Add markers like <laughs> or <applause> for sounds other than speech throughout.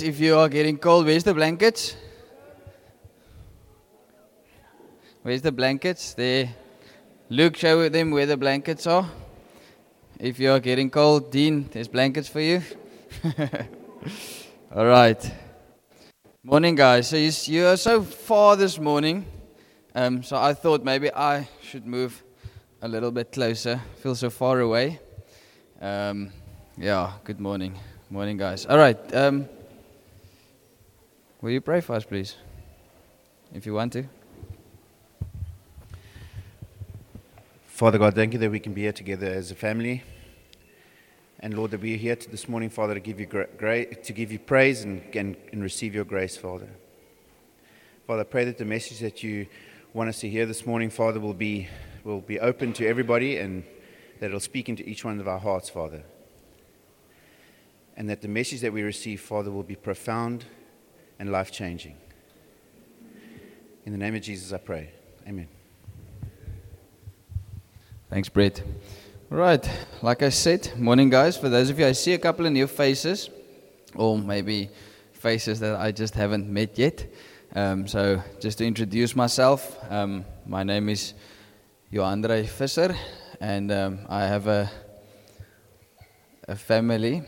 If you are getting cold, where's the blankets? Where's the blankets? There. Luke, show them where the blankets are. If you are getting cold, Dean, there's blankets for you. <laughs> All right. Morning, guys. So you, you are so far this morning. Um, so I thought maybe I should move a little bit closer. Feel so far away. Um, yeah. Good morning. Morning, guys. All right. Um, will you pray for us, please? If you want to. Father God, thank you that we can be here together as a family. And Lord, that we are here this morning, Father, to give you, gra- to give you praise and, and, and receive your grace, Father. Father, I pray that the message that you want us to hear this morning, Father, will be, will be open to everybody and that it'll speak into each one of our hearts, Father. And that the message that we receive, Father, will be profound and life changing. In the name of Jesus, I pray. Amen. Thanks, Brett. All right, like I said, morning, guys. For those of you, I see a couple of new faces, or maybe faces that I just haven't met yet. Um, so, just to introduce myself, um, my name is Johandre Visser, and um, I have a a family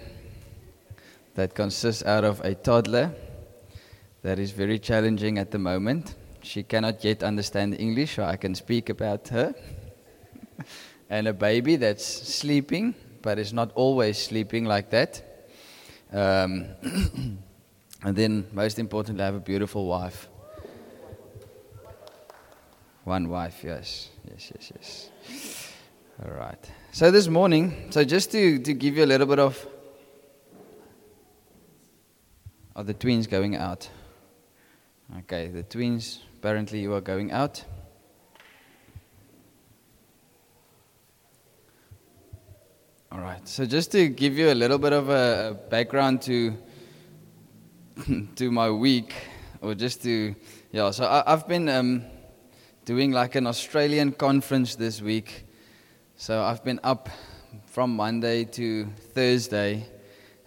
that consists out of a toddler that is very challenging at the moment. She cannot yet understand English, so I can speak about her <laughs> and a baby that's sleeping, but is not always sleeping like that. Um, <clears throat> and then, most importantly, I have a beautiful wife. One wife, yes, yes, yes, yes. All right. So this morning, so just to, to give you a little bit of, are the twins going out? Okay, the twins, apparently you are going out. All right. So just to give you a little bit of a, background to <laughs> to my week, or just to yeah. So I, have been um, doing like an Australian conference this week. So I've been up from Monday to Thursday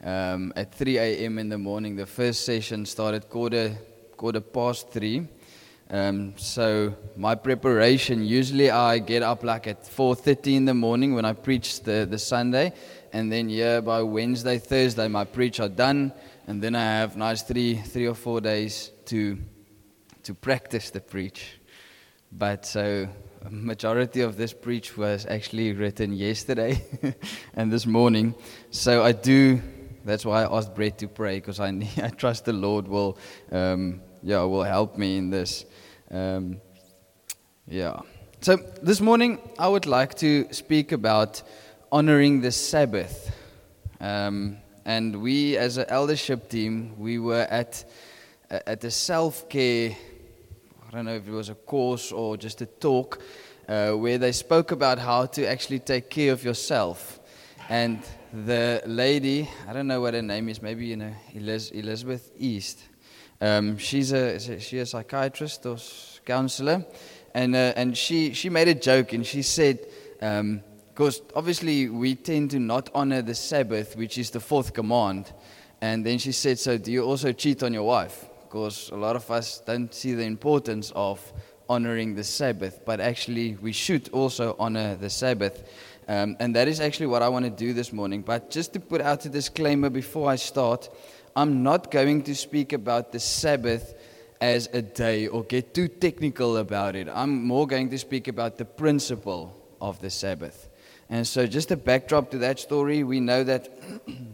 um, at 3 a.m. in the morning. The first session started quarter quarter past three. Um, so my preparation usually I get up like at 4:30 in the morning when I preach the, the Sunday, and then yeah by Wednesday Thursday my preach are done, and then I have nice three three or four days to to practice the preach. But so a majority of this preach was actually written yesterday <laughs> and this morning. So I do. That's why I asked Brett to pray because I <laughs> I trust the Lord will. Um, yeah, will help me in this. Um, yeah. So this morning I would like to speak about honoring the Sabbath. Um, and we, as an eldership team, we were at at a self care. I don't know if it was a course or just a talk uh, where they spoke about how to actually take care of yourself. And the lady, I don't know what her name is, maybe you know Elizabeth East. Um, she's a she a psychiatrist or counselor, and uh, and she she made a joke and she said, because um, obviously we tend to not honor the Sabbath, which is the fourth command, and then she said, so do you also cheat on your wife? Because a lot of us don't see the importance of honoring the Sabbath, but actually we should also honor the Sabbath. Um, and that is actually what I want to do this morning. But just to put out a disclaimer before I start, I'm not going to speak about the Sabbath as a day or get too technical about it. I'm more going to speak about the principle of the Sabbath. And so, just a backdrop to that story, we know that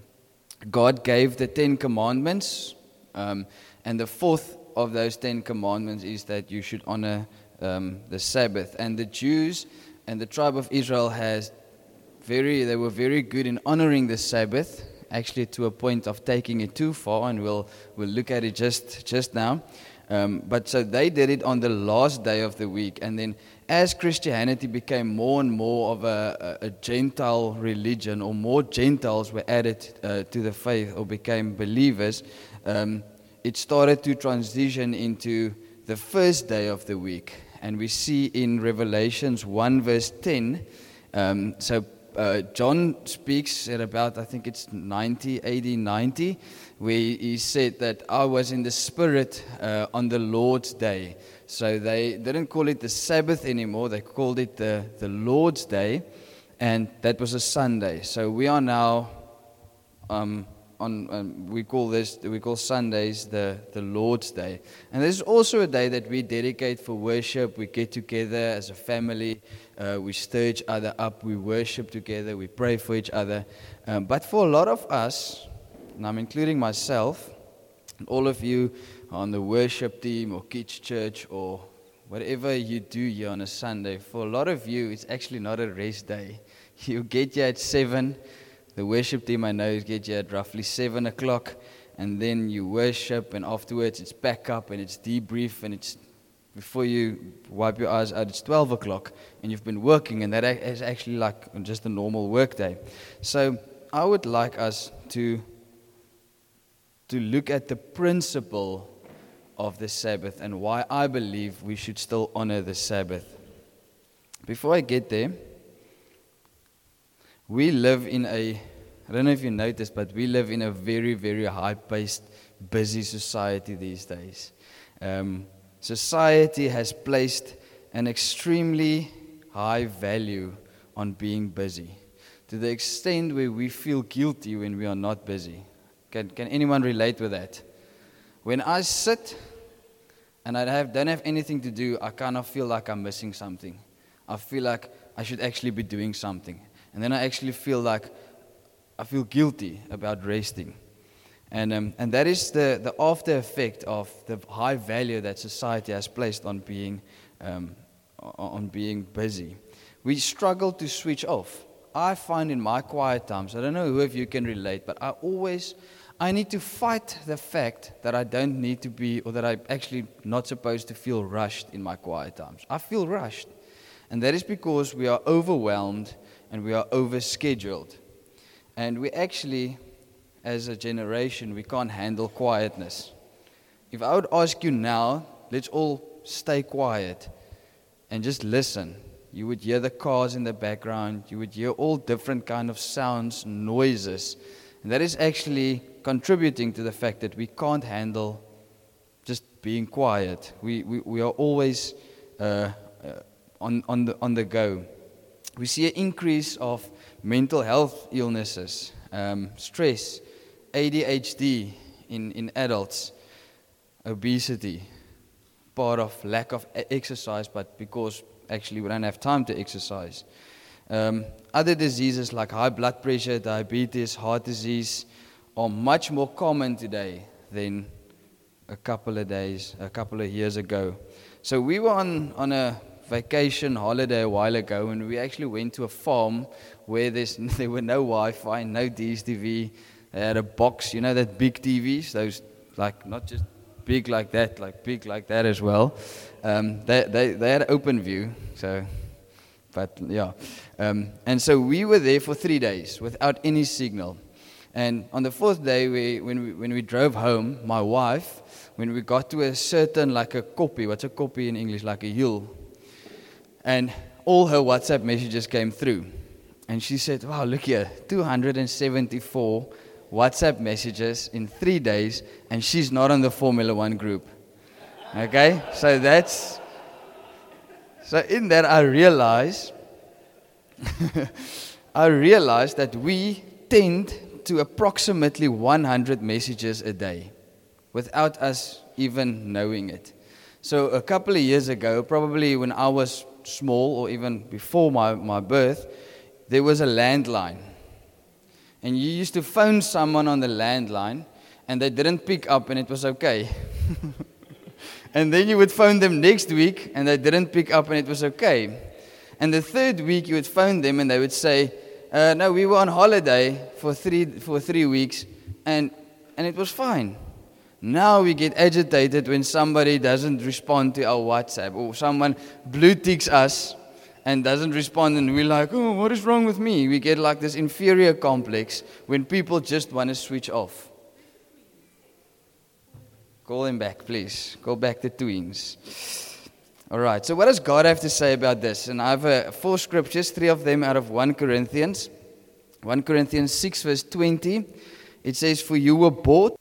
<clears throat> God gave the Ten Commandments, um, and the fourth of those Ten Commandments is that you should honor um, the Sabbath. And the Jews and the tribe of Israel has very, they were very good in honoring the Sabbath actually to a point of taking it too far, and we'll, we'll look at it just, just now. Um, but so they did it on the last day of the week. And then as Christianity became more and more of a, a, a Gentile religion, or more Gentiles were added uh, to the faith or became believers, um, it started to transition into the first day of the week. And we see in Revelations 1, verse 10, um, so uh, John speaks at about, I think it's 90, 80, 90, where he said that I was in the Spirit uh, on the Lord's day. So they didn't call it the Sabbath anymore, they called it the, the Lord's day, and that was a Sunday. So we are now. Um, on, um, we call this we call Sundays the, the Lord's Day, and this is also a day that we dedicate for worship. We get together as a family, uh, we stir each other up, we worship together, we pray for each other. Um, but for a lot of us, and I'm including myself, and all of you on the worship team or kids church or whatever you do here on a Sunday, for a lot of you, it's actually not a rest day. <laughs> You get here at seven the worship team I know is get you at roughly 7 o'clock, and then you worship, and afterwards it's back up and it's debrief, and it's before you wipe your eyes out, it's 12 o'clock, and you've been working, and that is actually like just a normal work day. So I would like us to, to look at the principle of the Sabbath and why I believe we should still honor the Sabbath. Before I get there, we live in a, I don't know if you noticed, but we live in a very, very high paced, busy society these days. Um, society has placed an extremely high value on being busy to the extent where we feel guilty when we are not busy. Can, can anyone relate with that? When I sit and I have, don't have anything to do, I kind of feel like I'm missing something. I feel like I should actually be doing something. And then I actually feel like I feel guilty about resting. And, um, and that is the, the after effect of the high value that society has placed on being, um, on being busy. We struggle to switch off. I find in my quiet times, I don't know who of you can relate, but I always, I need to fight the fact that I don't need to be, or that I'm actually not supposed to feel rushed in my quiet times. I feel rushed. And that is because we are overwhelmed and we are overscheduled. And we actually, as a generation, we can't handle quietness. If I would ask you now, let's all stay quiet and just listen. You would hear the cars in the background, you would hear all different kind of sounds, noises. And that is actually contributing to the fact that we can't handle just being quiet. We, we, we are always uh, uh, on, on, the, on the go we see an increase of mental health illnesses, um, stress, ADHD in, in adults, obesity, part of lack of exercise, but because actually we don't have time to exercise. Um, other diseases like high blood pressure, diabetes, heart disease are much more common today than a couple of days, a couple of years ago. So we were on, on a vacation holiday a while ago, and we actually went to a farm where <laughs> there were no Wi-Fi, no DSTV. They had a box, you know, that big TVs, those like not just big like that, like big like that as well. Um, they, they, they had Openview, so, but yeah. Um, and so we were there for three days without any signal. And on the fourth day, we, when, we, when we drove home, my wife, when we got to a certain, like a copy, what's a copy in English? Like a hill and all her WhatsApp messages came through. And she said, Wow, look here, 274 WhatsApp messages in three days, and she's not on the Formula One group. Okay? So that's. So in that, I realized. <laughs> I realized that we tend to approximately 100 messages a day without us even knowing it. So, a couple of years ago, probably when I was small or even before my, my birth, there was a landline. And you used to phone someone on the landline and they didn't pick up and it was okay. <laughs> and then you would phone them next week and they didn't pick up and it was okay. And the third week you would phone them and they would say, uh, No, we were on holiday for three, for three weeks and, and it was fine. Now we get agitated when somebody doesn't respond to our WhatsApp or someone blue ticks us and doesn't respond, and we're like, oh, what is wrong with me? We get like this inferior complex when people just want to switch off. Call him back, please. Go back to twins. All right, so what does God have to say about this? And I have uh, four scriptures, three of them out of 1 Corinthians. 1 Corinthians 6, verse 20, it says, For you were bought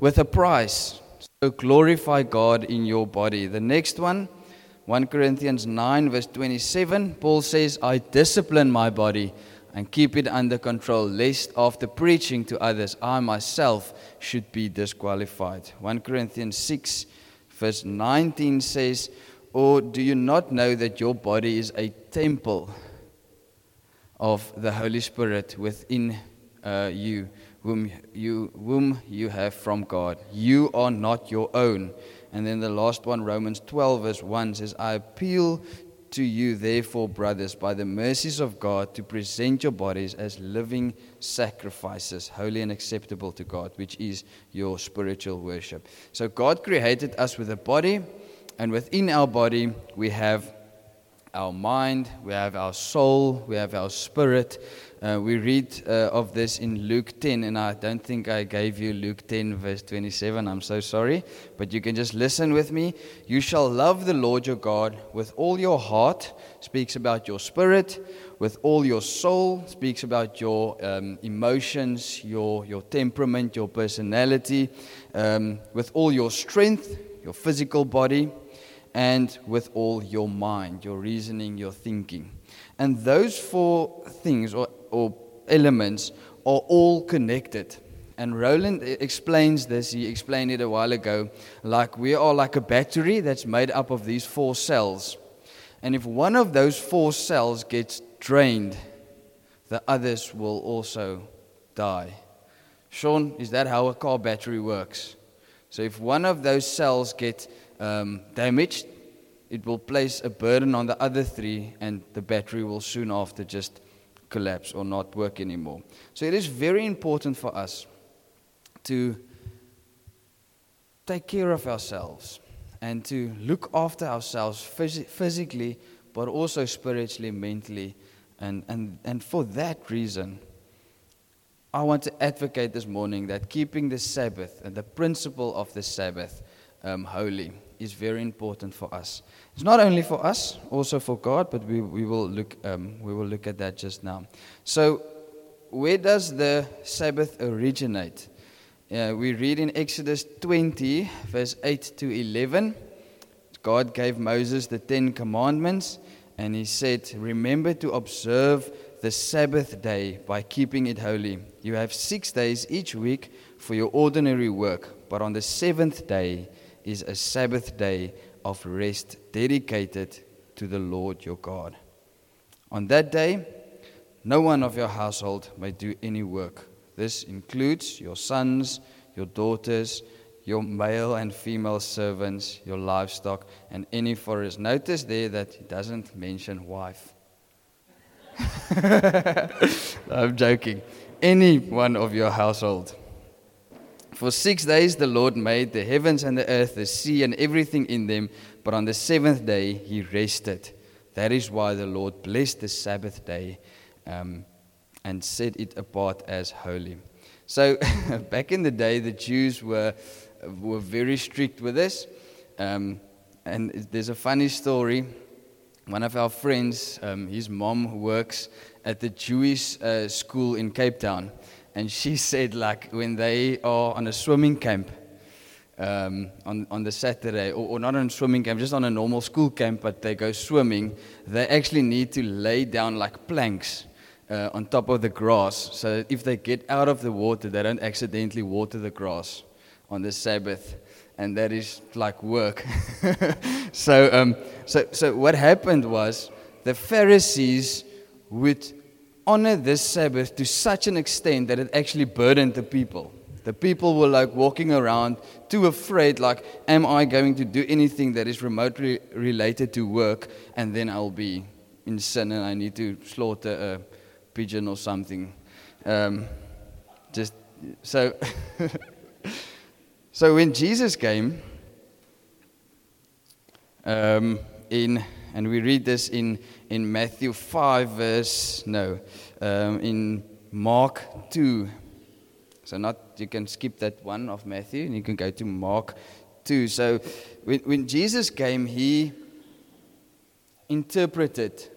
with a price. So glorify God in your body. The next one, 1 Corinthians 9, verse 27, Paul says, I discipline my body and keep it under control, lest after preaching to others, I myself should be disqualified. 1 Corinthians 6, verse 19 says, Or do you not know that your body is a temple of the Holy Spirit within uh, you, whom you, whom you have from God? You are not your own. And then the last one, Romans 12, verse 1 says, I appeal to you, therefore, brothers, by the mercies of God, to present your bodies as living sacrifices, holy and acceptable to God, which is your spiritual worship. So, God created us with a body, and within our body, we have our mind, we have our soul, we have our spirit. Uh, we read uh, of this in Luke 10, and I don't think I gave you Luke 10, verse 27. I'm so sorry. But you can just listen with me. You shall love the Lord your God with all your heart, speaks about your spirit, with all your soul, speaks about your um, emotions, your, your temperament, your personality, um, with all your strength, your physical body and with all your mind, your reasoning, your thinking. And those four things or, or elements are all connected. And Roland explains this, he explained it a while ago, like we are like a battery that's made up of these four cells. And if one of those four cells gets drained, the others will also die. Sean, is that how a car battery works? So if one of those cells gets um, damaged, it will place a burden on the other three, and the battery will soon after just collapse or not work anymore. So it is very important for us to take care of ourselves and to look after ourselves phys- physically, but also spiritually, mentally. And, and, and for that reason, I want to advocate this morning that keeping the Sabbath and the principle of the Sabbath um, holy is very important for us. It's not only for us, also for God, but we, we, will, look, um, we will look at that just now. So, where does the Sabbath originate? Uh, we read in Exodus 20, verse 8 to 11. God gave Moses the Ten Commandments, and he said, Remember to observe the Sabbath day by keeping it holy. You have six days each week for your ordinary work, but on the seventh day, is a Sabbath day of rest dedicated to the Lord your God. On that day, no one of your household may do any work. This includes your sons, your daughters, your male and female servants, your livestock, and any foreigners. Notice there that he doesn't mention wife. <laughs> I'm joking. Any one of your household. For six days the Lord made the heavens and the earth, the sea, and everything in them, but on the seventh day he rested. That is why the Lord blessed the Sabbath day um, and set it apart as holy. So, <laughs> back in the day, the Jews were, were very strict with this. Um, and there's a funny story. One of our friends, um, his mom works at the Jewish uh, school in Cape Town and she said like when they are on a swimming camp um, on, on the Saturday, or, or, not on a swimming camp, just on a normal school camp, but they go swimming, they actually need to lay down like planks uh, on top of the grass so that if they get out of the water, they don't accidentally water the grass on the Sabbath. And that is like work. <laughs> so, um, so, so what happened was the Pharisees would honor this Sabbath to such an extent that it actually burdened the people. The people were like walking around too afraid, like, am I going to do anything that is remotely related to work and then I'll be in sin and I need to slaughter a pigeon or something. Um, just so, <laughs> so when Jesus came, um, in and we read this in in Matthew 5, verse, no, um, in Mark 2. So, not, you can skip that one of Matthew and you can go to Mark 2. So, when, when Jesus came, he interpreted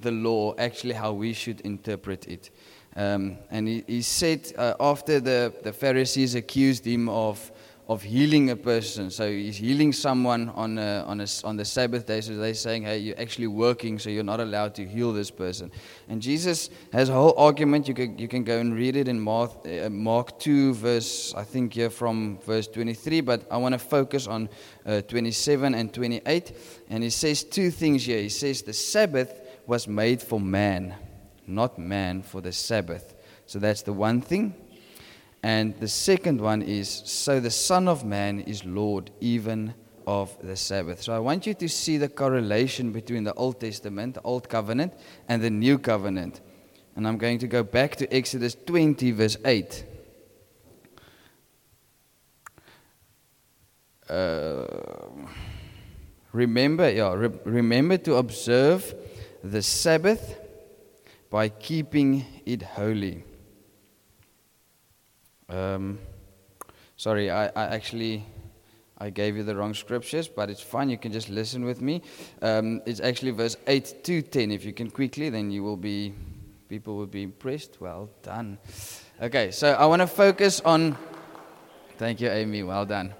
the law actually how we should interpret it. Um, and he, he said uh, after the, the Pharisees accused him of, of healing a person, so he's healing someone on, a, on, a, on the Sabbath day, so they're saying, hey, you're actually working, so you're not allowed to heal this person. And Jesus has a whole argument. You can, you can go and read it in Mark, uh, Mark 2, verse, I think here from verse 23, but I want to focus on uh, 27 and 28. And he says two things here. He says, the Sabbath was made for man not man, for the Sabbath. So that's the one thing. And the second one is so the Son of Man is Lord even of the Sabbath. So I want you to see the correlation between the Old Testament, the Old Covenant, and the New Covenant. And I'm going to go back to Exodus 20, verse 8. Uh, remember, yeah, re- remember to observe the Sabbath by keeping it holy. Um, sorry, I, I, actually I gave you the wrong scriptures, but it's fine. You can just listen with me. Um, it's actually verse eight to ten. If you can quickly, then you will be people will be impressed. Well done. Okay, so I want to focus on. Thank you, Amy. Well done.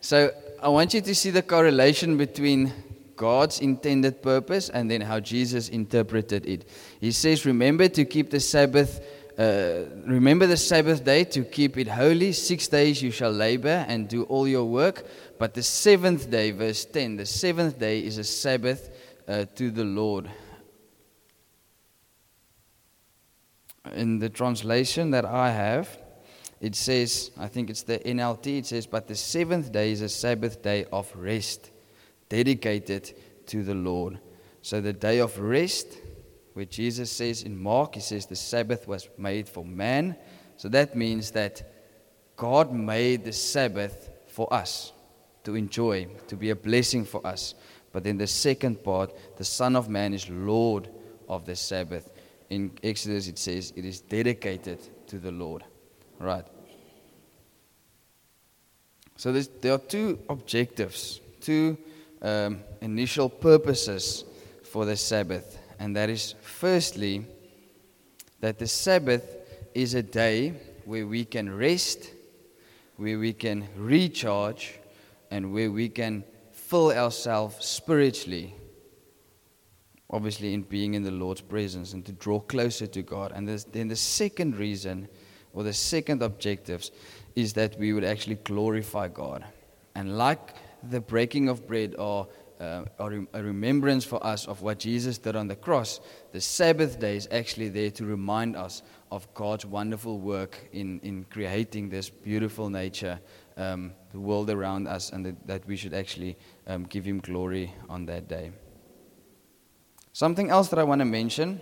So I want you to see the correlation between God's intended purpose and then how Jesus interpreted it. He says, Remember to keep the Sabbath. Uh, remember the Sabbath day to keep it holy. Six days you shall labor and do all your work. But the seventh day, verse 10, the seventh day is a Sabbath uh, to the Lord. In the translation that I have, it says, I think it's the NLT, it says, But the seventh day is a Sabbath day of rest dedicated to the Lord. So the day of rest, where Jesus says in Mark, he says the Sabbath was made for man. So that means that God made the Sabbath for us to enjoy, to be a blessing for us. But then the second part, the Son of Man is Lord of the Sabbath. In Exodus, it says it is dedicated to the Lord. Right. So there are two objectives, two um, initial purposes for the Sabbath. And that is, firstly, that the Sabbath is a day where we can rest, where we can recharge, and where we can fill ourselves spiritually. Obviously, in being in the Lord's presence and to draw closer to God. And then the second reason, or the second objectives, is that we would actually glorify God. And like the breaking of bread or uh, a remembrance for us of what Jesus did on the cross, the Sabbath day is actually there to remind us of God's wonderful work in, in creating this beautiful nature, um, the world around us, and that, that we should actually um, give Him glory on that day. Something else that I want to mention,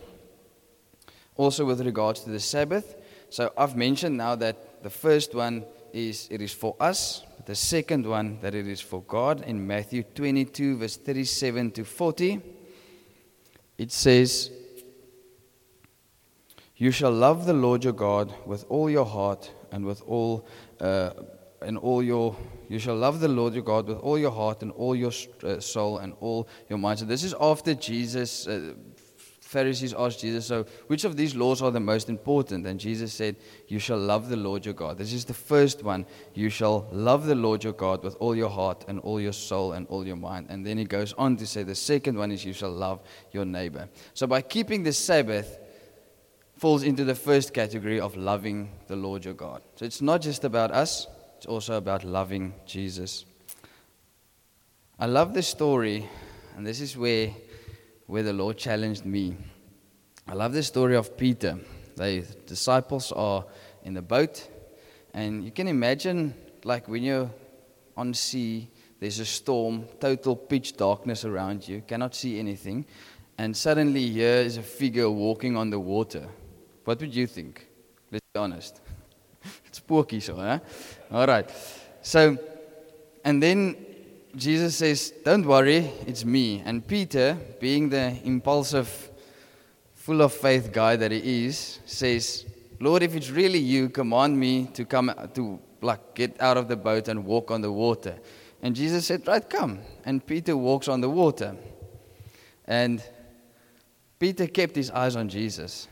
also with regards to the Sabbath. So I've mentioned now that the first one is it is for us, the second one, that it is for God, in Matthew 22, verse 37 to 40, it says, You shall love the Lord your God with all your heart and with all, uh, and all your, you shall love the Lord your God with all your heart and all your uh, soul and all your mind. So this is after Jesus uh, Pharisees asked Jesus, So, which of these laws are the most important? And Jesus said, You shall love the Lord your God. This is the first one. You shall love the Lord your God with all your heart and all your soul and all your mind. And then he goes on to say, The second one is, You shall love your neighbor. So, by keeping the Sabbath, falls into the first category of loving the Lord your God. So, it's not just about us, it's also about loving Jesus. I love this story, and this is where where the Lord challenged me. I love the story of Peter. The disciples are in the boat, and you can imagine, like when you're on sea, there's a storm, total pitch darkness around you, cannot see anything, and suddenly here is a figure walking on the water. What would you think? Let's be honest. <laughs> it's spooky, so, huh? All right. So, and then Jesus says, Don't worry, it's me. And Peter, being the impulsive, full of faith guy that he is, says, Lord, if it's really you, command me to come to like get out of the boat and walk on the water. And Jesus said, Right, come. And Peter walks on the water. And Peter kept his eyes on Jesus.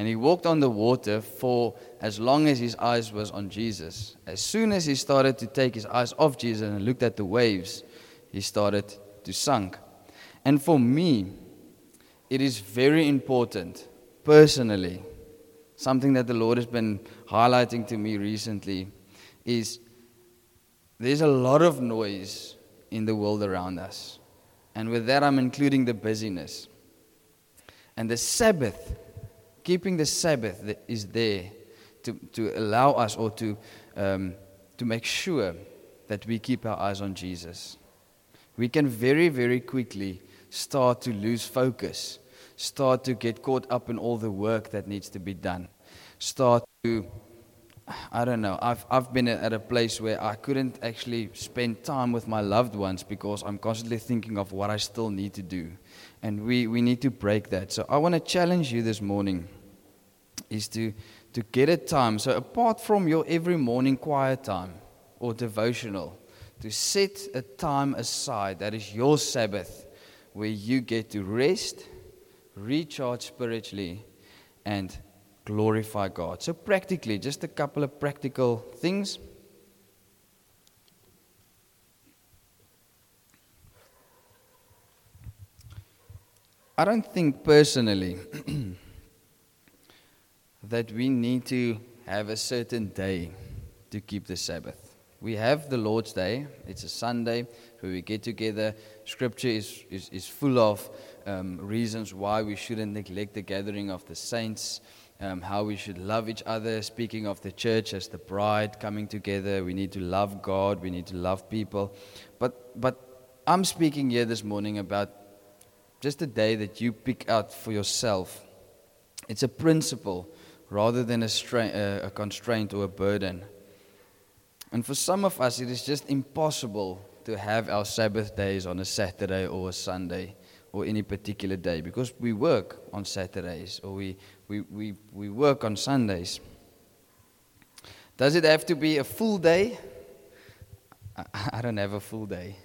And he walked on the water for as long as his eyes was on Jesus. As soon as he started to take his eyes off Jesus and looked at the waves, he started to sink. And for me, it is very important, personally, something that the Lord has been highlighting to me recently is there's a lot of noise in the world around us. And with that, I'm including the busyness. And the Sabbath, keeping the Sabbath is there to, to allow us or to, um, to make sure that we keep our eyes on Jesus. We can very, very quickly start to lose focus, start to get caught up in all the work that needs to be done, start to I don't know. I've, I've been at a place where I couldn't actually spend time with my loved ones because I'm constantly thinking of what I still need to do. And we, we need to break that. So I want to challenge you this morning is to, to get a time. So apart from your every morning quiet time or devotional, to set a time aside that is your Sabbath where you get to rest, recharge spiritually, and glorify God. So, practically, just a couple of practical things. I don't think personally <clears throat> that we need to have a certain day to keep the Sabbath. We have the Lord's Day, it's a Sunday where we get together. Scripture is, is, is full of um, reasons why we shouldn't neglect the gathering of the saints um, how we should love each other. Speaking of the church as the bride coming together, we need to love God, we need to love people. But, but I'm speaking here this morning about just a day that you pick out for yourself. It's a principle rather than a, stra- a constraint or a burden. And for some of us, it is just impossible to have our Sabbath days on a Saturday or a Sunday or any particular day because we work on Saturdays or we, we, we, we work on Sundays. Does it have to be a full day? <laughs> I don't have a full day.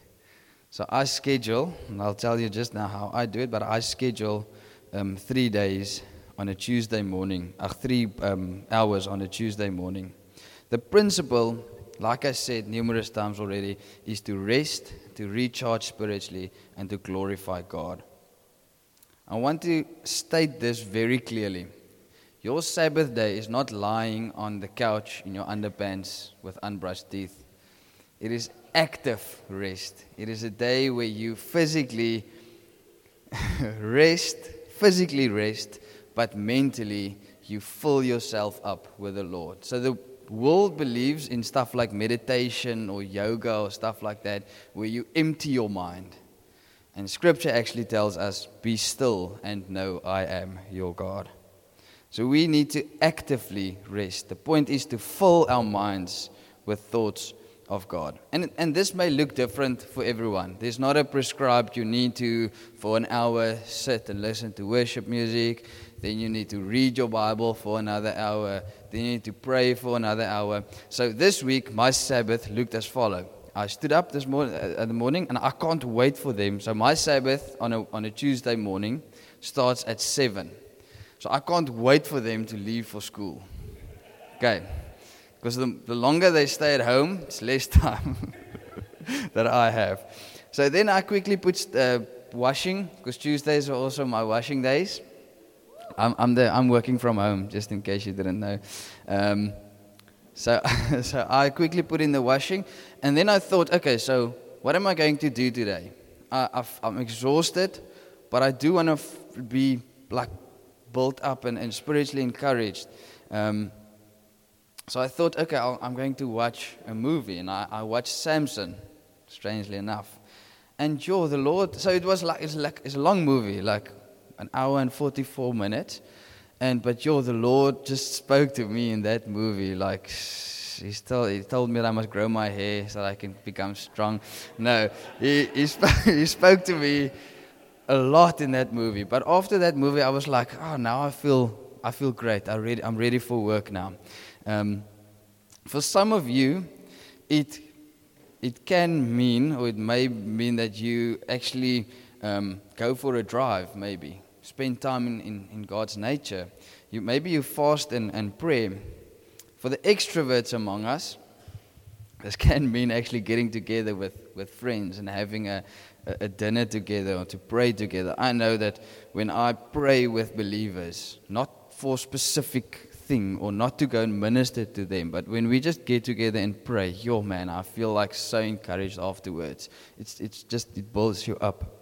So I schedule, and I'll tell you just now how I do it, but I schedule um, three days on a Tuesday morning, uh, three um, hours on a Tuesday morning. The principle, like I said numerous times already, is to rest, to recharge spiritually, and to glorify God. I want to state this very clearly. Your Sabbath day is not lying on the couch in your underpants with unbrushed teeth. It is active rest. It is a day where you physically <laughs> rest, physically rest, but mentally you fill yourself up with the Lord. So the world believes in stuff like meditation or yoga or stuff like that, where you empty your mind. And scripture actually tells us, Be still and know I am your God. So we need to actively rest. The point is to fill our minds with thoughts of God. And, and this may look different for everyone. There's not a prescribed, you need to, for an hour, sit and listen to worship music. Then you need to read your Bible for another hour. Then you need to pray for another hour. So this week, my Sabbath looked as follows. I stood up this morning, uh, in the morning, and I can't wait for them. So my Sabbath on a, on a Tuesday morning starts at 7. So I can't wait for them to leave for school. Okay. Because the, the longer they stay at home, it's less <laughs> time that I have. So then I quickly put uh, washing, because Tuesdays are also my washing days. I'm, I'm, the, I'm working from home, just in case you didn't know. Um, so, <laughs> so I quickly put in the washing, and then I thought, okay, so what am I going to do today? I, am exhausted, but I do want to f- be like built up and, and spiritually encouraged. Um, so I thought, okay, i am going to watch a movie, and I, I watched Samson, strangely enough. And yo, the Lord, so it was like it's like it's a long movie, like an hour and 44 minutes. And but yo, the Lord just spoke to me in that movie, like he, told, he told me that I must grow my hair so that I can become strong. No, he, he, <laughs> spoke, he spoke to me a lot in that movie. But after that movie, I was like, oh, now I feel, I feel great. I ready, I'm ready for work now. Um, for some of you, it, it can mean, or it may mean that you actually um, go for a drive, maybe. Spend time in, in, in God's nature. You, maybe you fast and, and pray. For the extroverts among us, this <laughs> can mean actually getting together with, with friends and having a, a, a dinner together or to pray together. I know that when I pray with believers, not for specific thing or not to go and minister to them, but when we just get together and pray, yo man, I feel like so encouraged afterwards. It's, it's just, it builds you up.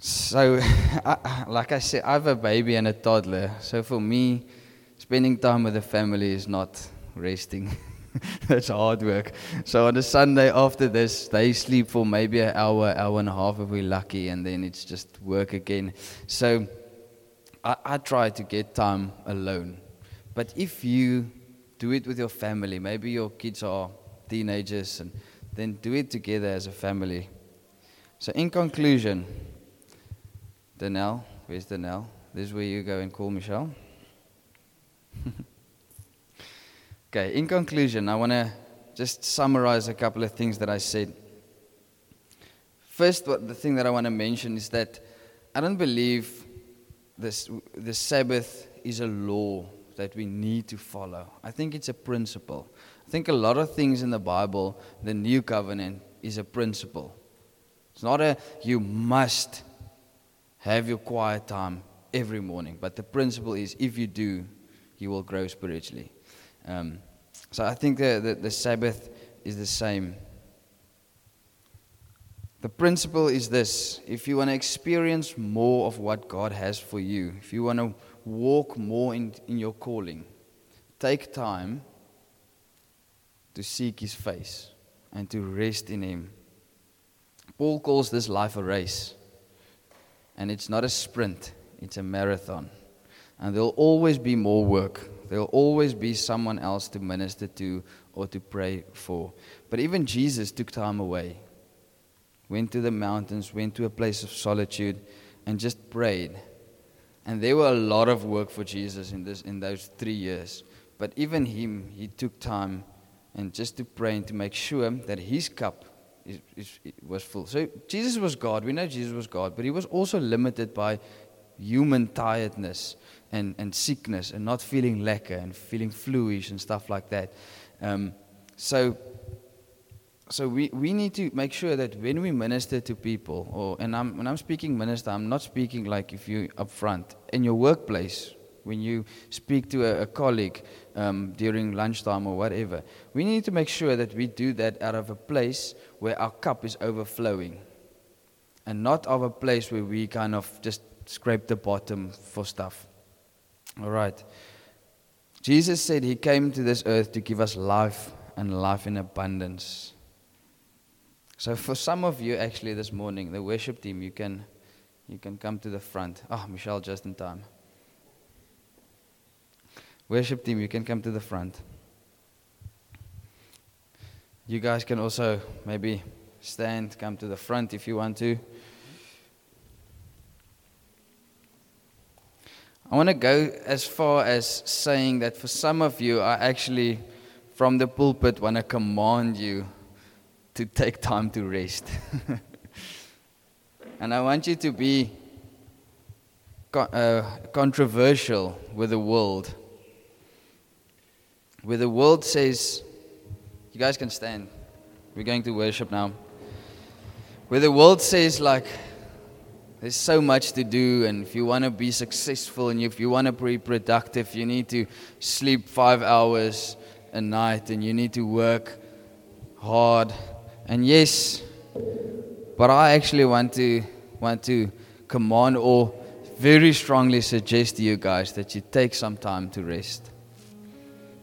So, <laughs> I, like I said, I have a baby and a toddler. So for me, spending time with the family is not resting. <laughs> That's hard work. So on a Sunday after this, they sleep for maybe an hour, hour and a half if we're lucky, and then it's just work again. So I, I try to get time alone. But if you do it with your family, maybe your kids are teenagers, and then do it together as a family. So in conclusion, Danelle, where's Danelle? This is where you go and call Michelle. <laughs> Okay, in conclusion, I want to just summarize a couple of things that I said. First, what, the thing that I want to mention is that I don't believe this, the Sabbath is a law that we need to follow. I think it's a principle. I think a lot of things in the Bible, the new covenant, is a principle. It's not a you must have your quiet time every morning, but the principle is if you do, you will grow spiritually. Um, so I think the, the, the Sabbath is the same. The principle is this if you want to experience more of what God has for you, if you want to walk more in, in your calling, take time to seek His face and to rest in Him. Paul calls this life a race, and it's not a sprint, it's a marathon. And there'll always be more work. There'll always be someone else to minister to or to pray for. But even Jesus took time away, went to the mountains, went to a place of solitude, and just prayed. And there were a lot of work for Jesus in, this, in those three years. But even him, he took time and just to pray and to make sure that his cup is, was full. So Jesus was God. We know Jesus was God, but he was also limited by human tiredness and, and sickness and not feeling lekker and feeling fluish and stuff like that. Um, so so we, we need to make sure that when we minister to people, or and I'm, when I'm speaking minister, I'm not speaking like if you up front in your workplace, when you speak to a, a colleague um, during lunchtime or whatever. We need to make sure that we do that out of a place where our cup is overflowing, and not of a place where we kind of just scrape the bottom for stuff. All right. Jesus said he came to this earth to give us life and life in abundance. So for some of you actually this morning, the worship team, you can you can come to the front. Ah, oh, Michelle just in time. Worship team, you can come to the front. You guys can also maybe stand, come to the front if you want to. I want to go as far as saying that for some of you, I actually, from the pulpit, want to command you to take time to rest. <laughs> and I want you to be uh, controversial with the world. Where the world says, you guys can stand. We're going to worship now. Where the world says, like, there's so much to do, and if you want to be successful and if you want to be productive, you need to sleep five hours a night and you need to work hard. And yes, but I actually want to want to command or very strongly suggest to you guys that you take some time to rest.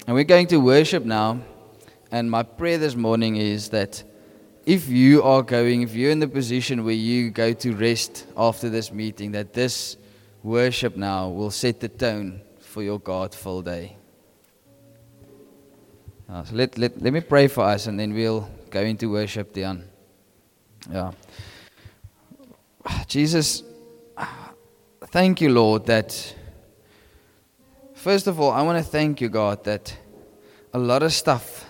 And we're going to worship now, and my prayer this morning is that if you are going, if you're in the position where you go to rest after this meeting, that this worship now will set the tone for your God full day. Uh, so let, let, let me pray for us and then we'll go into worship, Dion. Yeah. Jesus, thank you, Lord, that first of all, I want to thank you, God, that a lot of stuff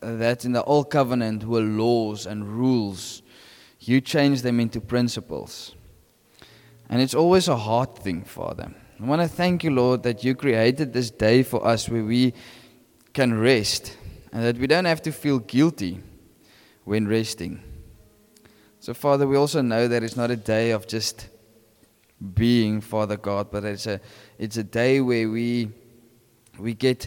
that in the Old Covenant were laws and rules. you change them into principles. And it's always a hard thing, Father. I want to thank you, Lord, that you created this day for us where we can rest and that we don't have to feel guilty when resting. So, Father, we also know that it's not a day of just being Father God, but it's a, it's a day where we, we get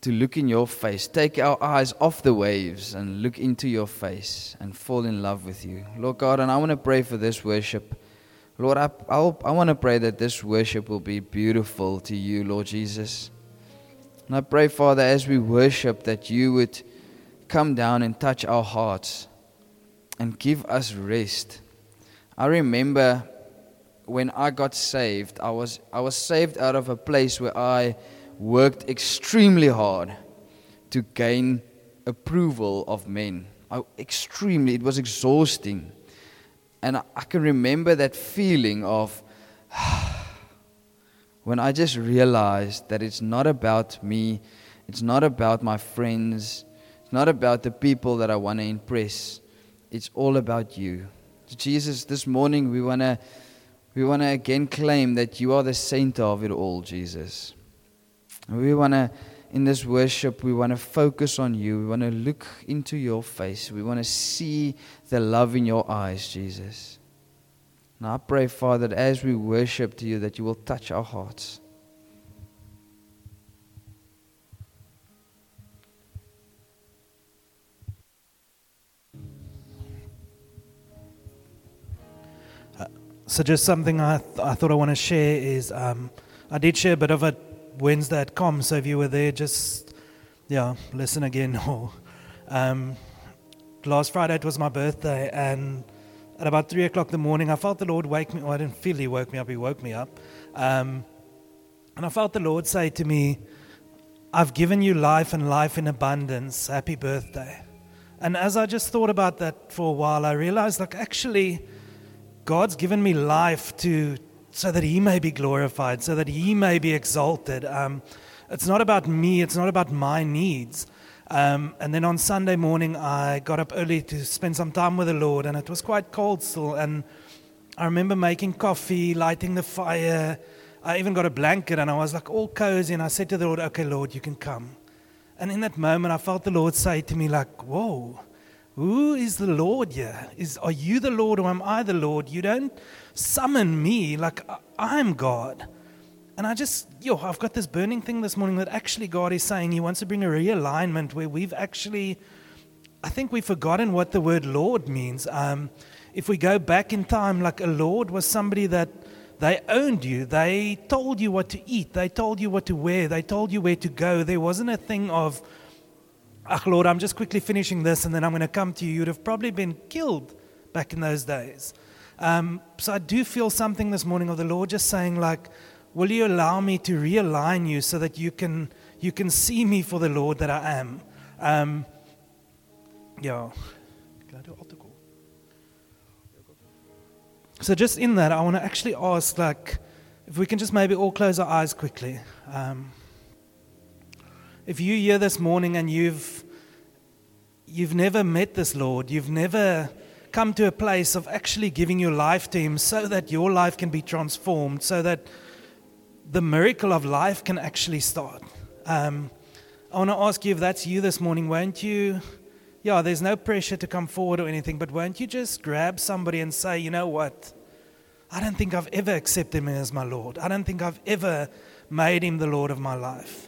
to look in your face, take our eyes off the waves and look into your face and fall in love with you. Lord God, and I want to pray for this worship. Lord, I, I'll, I want to pray that this worship will be beautiful to you, Lord Jesus. And I pray, Father, as we worship, that you would come down and touch our hearts and give us rest. I remember when I got saved, I was, I was saved out of a place where I worked extremely hard to gain approval of men. I, extremely, it was exhausting. And I, I can remember that feeling of <sighs> when I just realized that it's not about me, it's not about my friends, it's not about the people that I want to impress, it's all about you. Jesus, this morning we want to we want to again claim that you are the center of it all, Jesus. We want to, in this worship, we want to focus on you. We want to look into your face. We want to see the love in your eyes, Jesus. Now I pray, Father, that as we worship to you, that you will touch our hearts. So, just something I, th- I thought I want to share is um, I did share a bit of it Wednesday at Com. So, if you were there, just yeah, listen again. <laughs> Or um, last Friday it was my birthday, and at about three o'clock in the morning, I felt the Lord wake me. Well, I didn't feel He woke me up; He woke me up, um, and I felt the Lord say to me, "I've given you life and life in abundance. Happy birthday." And as I just thought about that for a while, I realized, like, actually God's given me life to so that He may be glorified, so that He may be exalted. Um, it's not about me. It's not about my needs. Um, and then on Sunday morning, I got up early to spend some time with the Lord, and it was quite cold still. And I remember making coffee, lighting the fire. I even got a blanket, and I was like all cozy. And I said to the Lord, "Okay, Lord, you can come." And in that moment, I felt the Lord say to me, like, "Whoa." Who is the Lord here? Is, are you the Lord or am I the Lord? You don't summon me like I'm God. And I just, yo, I've got this burning thing this morning that actually God is saying He wants to bring a realignment where we've actually, I think we've forgotten what the word Lord means. Um, if we go back in time, like a Lord was somebody that they owned you, they told you what to eat, they told you what to wear, they told you where to go. There wasn't a thing of, Ach, Lord, I'm just quickly finishing this and then I'm going to come to you. You'd have probably been killed back in those days. Um, so I do feel something this morning of the Lord just saying, like, will you allow me to realign you so that you can, you can see me for the Lord that I am? Um, yeah. So just in that, I want to actually ask, like, if we can just maybe all close our eyes quickly. Um, if you here this morning and you've you've never met this Lord, you've never come to a place of actually giving your life to Him so that your life can be transformed, so that the miracle of life can actually start. Um, I want to ask you if that's you this morning, won't you? Yeah, there's no pressure to come forward or anything, but won't you just grab somebody and say, you know what? I don't think I've ever accepted Him as my Lord. I don't think I've ever made Him the Lord of my life.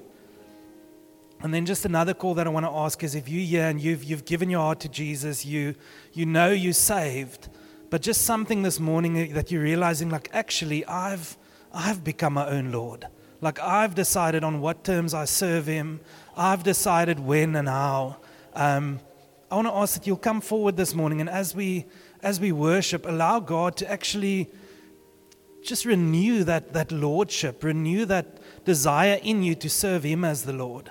And then just another call that I want to ask is if you're here and you've, you've given your heart to Jesus, you, you know you're saved, but just something this morning that you're realizing, like, actually, I've, I've become my own Lord. Like, I've decided on what terms I serve Him, I've decided when and how. Um, I want to ask that you'll come forward this morning and as we, as we worship, allow God to actually just renew that, that lordship, renew that desire in you to serve Him as the Lord.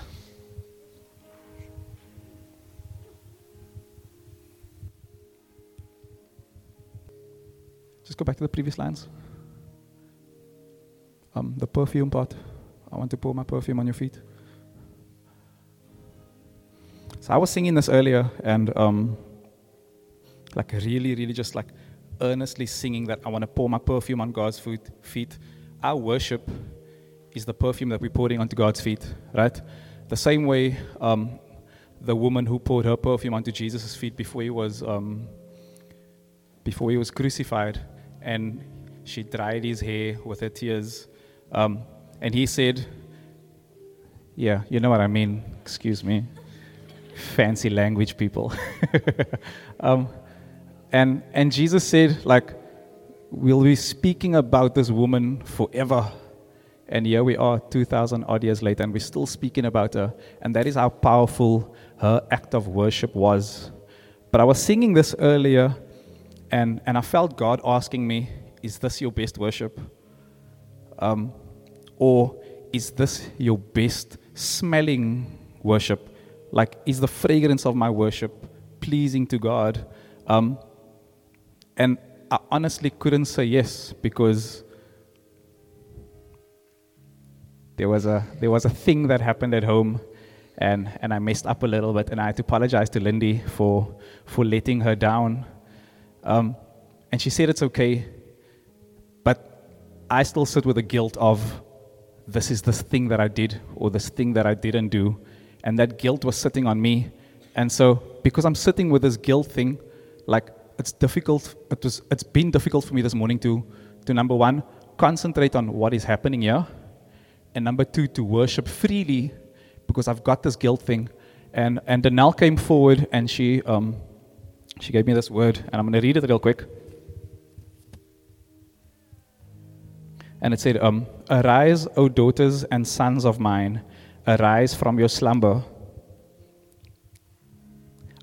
Go back to the previous lines. Um, the perfume part. I want to pour my perfume on your feet. So I was singing this earlier, and um, like really, really just like earnestly singing that I want to pour my perfume on God's feet. Our worship is the perfume that we're pouring onto God's feet, right? The same way um, the woman who poured her perfume onto Jesus' feet before he was um, before he was crucified, and she dried his hair with her tears, um, and he said, "Yeah, you know what I mean. Excuse me, fancy language, people." <laughs> um, and and Jesus said, like, we'll be speaking about this woman forever. And here we are, 2,000 odd years later, and we're still speaking about her. And that is how powerful her act of worship was. But I was singing this earlier, and, and I felt God asking me, Is this your best worship? Um, or is this your best smelling worship? Like, is the fragrance of my worship pleasing to God? Um, and I honestly couldn't say yes because there was a there was a thing that happened at home and, and I messed up a little bit and I had to apologize to Lindy for for letting her down. Um, and she said it's okay, but I still sit with the guilt of this is this thing that I did or this thing that I didn't do. And that guilt was sitting on me. And so because I'm sitting with this guilt thing, like it's difficult it was it's been difficult for me this morning to to number one, concentrate on what is happening here and number two, to worship freely because I've got this guilt thing. And, and Danelle came forward and she, um, she gave me this word, and I'm going to read it real quick. And it said, um, Arise, O daughters and sons of mine, arise from your slumber.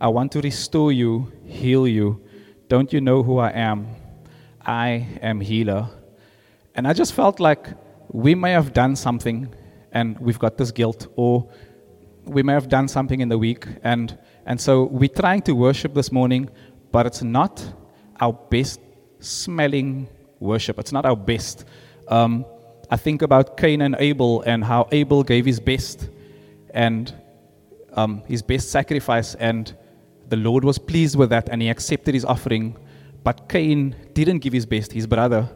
I want to restore you, heal you. Don't you know who I am? I am healer. And I just felt like we may have done something and we've got this guilt, or we may have done something in the week, and, and so we're trying to worship this morning, but it's not our best smelling worship. It's not our best. Um, I think about Cain and Abel and how Abel gave his best and um, his best sacrifice, and the Lord was pleased with that and he accepted his offering. But Cain didn't give his best, his brother,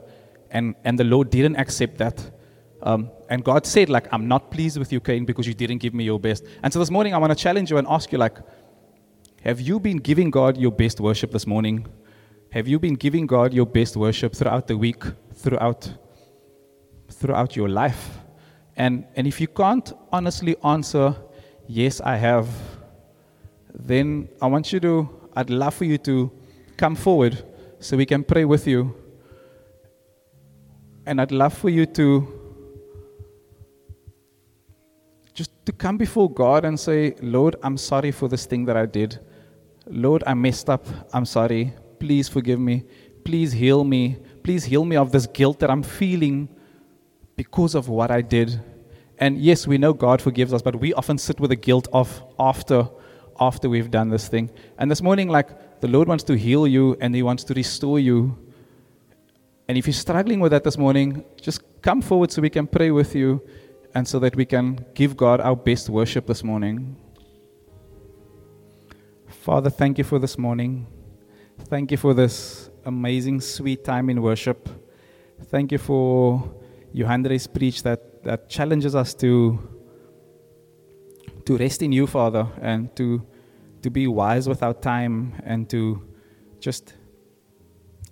and, and the Lord didn't accept that. Um, and God said, like, I'm not pleased with you, Cain, because you didn't give me your best. And so this morning, I want to challenge you and ask you, like, have you been giving God your best worship this morning? Have you been giving God your best worship throughout the week, throughout, throughout your life? And, and if you can't honestly answer, yes, I have, then I want you to, I'd love for you to come forward so we can pray with you. And I'd love for you to just to come before God and say, Lord, I'm sorry for this thing that I did. Lord, I messed up. I'm sorry. Please forgive me. Please heal me. Please heal me of this guilt that I'm feeling because of what I did. And yes, we know God forgives us, but we often sit with the guilt of after after we've done this thing. And this morning, like the Lord wants to heal you and He wants to restore you. And if you're struggling with that this morning, just come forward so we can pray with you and so that we can give God our best worship this morning. Father, thank you for this morning. Thank you for this amazing, sweet time in worship. Thank you for Johandre's preach that, that challenges us to, to rest in you, Father, and to, to be wise with our time and to just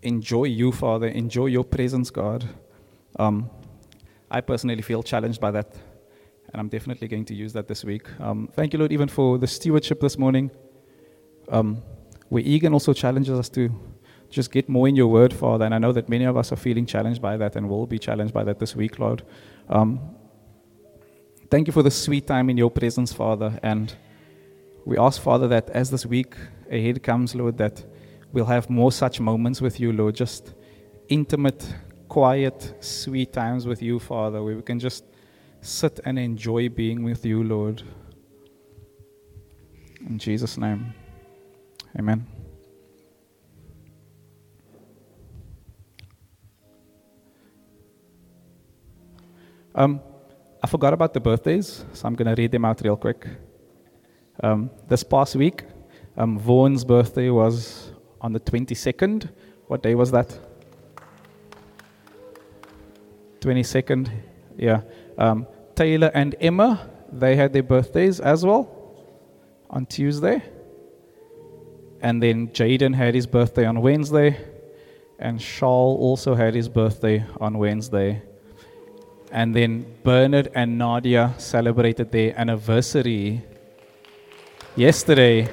enjoy you, Father, enjoy your presence, God. Um, I personally feel challenged by that, and I'm definitely going to use that this week. Um, thank you, Lord, even for the stewardship this morning. Um, where Egan also challenges us to just get more in your word, Father, and I know that many of us are feeling challenged by that and will be challenged by that this week, Lord. Um, thank you for the sweet time in your presence, Father, and we ask, Father, that as this week ahead comes, Lord, that we'll have more such moments with you, Lord, just intimate quiet, sweet times with you, Father, where we can just sit and enjoy being with you, Lord. In Jesus' name, amen. Um, I forgot about the birthdays, so I'm going to read them out real quick. Um, this past week, um, birthday was on the 22nd. What day was that? 22nd. Yeah. Um, Taylor and Emma, they had their birthdays as well on Tuesday. And then Jaden had his birthday on Wednesday. And Charles also had his birthday on Wednesday. And then Bernard and Nadia celebrated their anniversary yesterday.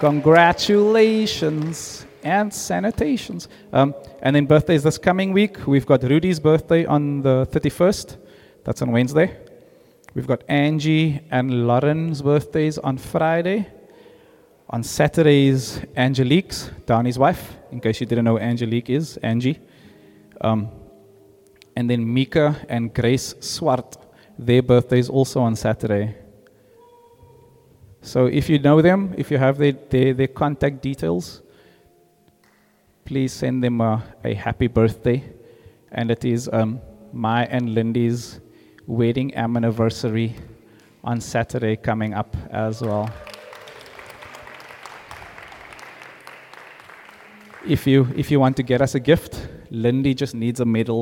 Congratulations and sanitations. Um, and then birthdays this coming week. We've got Rudy's birthday on the 31st. That's on Wednesday. We've got Angie and Lauren's birthdays on Friday. On Saturdays, Angelique's, Donnie's wife, in case you didn't know Angelique is, Angie. Um, and then Mika and Grace Swart, their birthdays also on Saturday. So if you know them, if you have their, their, their contact details, please send them a, a happy birthday. And it is um, my and Lindy's wedding anniversary on Saturday coming up as well. If you, if you want to get us a gift, Lindy just needs a medal